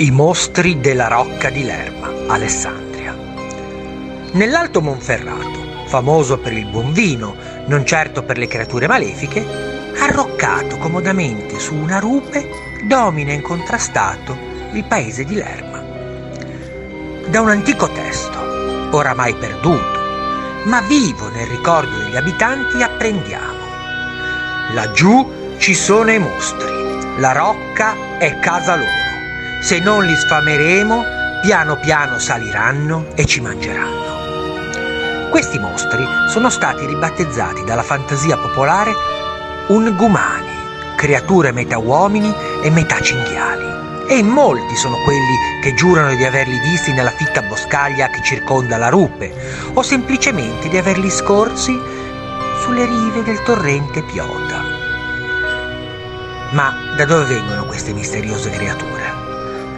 I mostri della rocca di Lerma, Alessandria. Nell'Alto Monferrato, famoso per il buon vino, non certo per le creature malefiche, arroccato comodamente su una rupe, domina incontrastato il paese di Lerma. Da un antico testo, oramai perduto, ma vivo nel ricordo degli abitanti, apprendiamo. Laggiù ci sono i mostri, la rocca è casa loro se non li sfameremo, piano piano saliranno e ci mangeranno. Questi mostri sono stati ribattezzati dalla fantasia popolare Ungumani, creature metà uomini e metà cinghiali. E molti sono quelli che giurano di averli visti nella fitta boscaglia che circonda la rupe, o semplicemente di averli scorsi sulle rive del torrente Piota. Ma da dove vengono queste misteriose creature?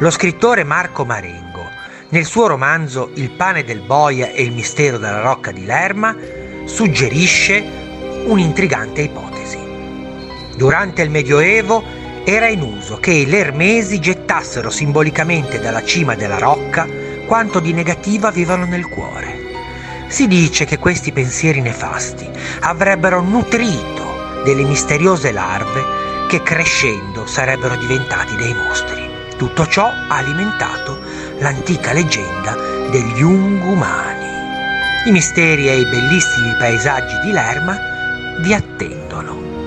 Lo scrittore Marco Marengo, nel suo romanzo Il pane del boia e il mistero della rocca di Lerma, suggerisce un'intrigante ipotesi. Durante il Medioevo era in uso che i lermesi gettassero simbolicamente dalla cima della rocca quanto di negativo avevano nel cuore. Si dice che questi pensieri nefasti avrebbero nutrito delle misteriose larve che crescendo sarebbero diventati dei mostri. Tutto ciò ha alimentato l'antica leggenda degli Ungumani. I misteri e i bellissimi paesaggi di Lerma vi attendono.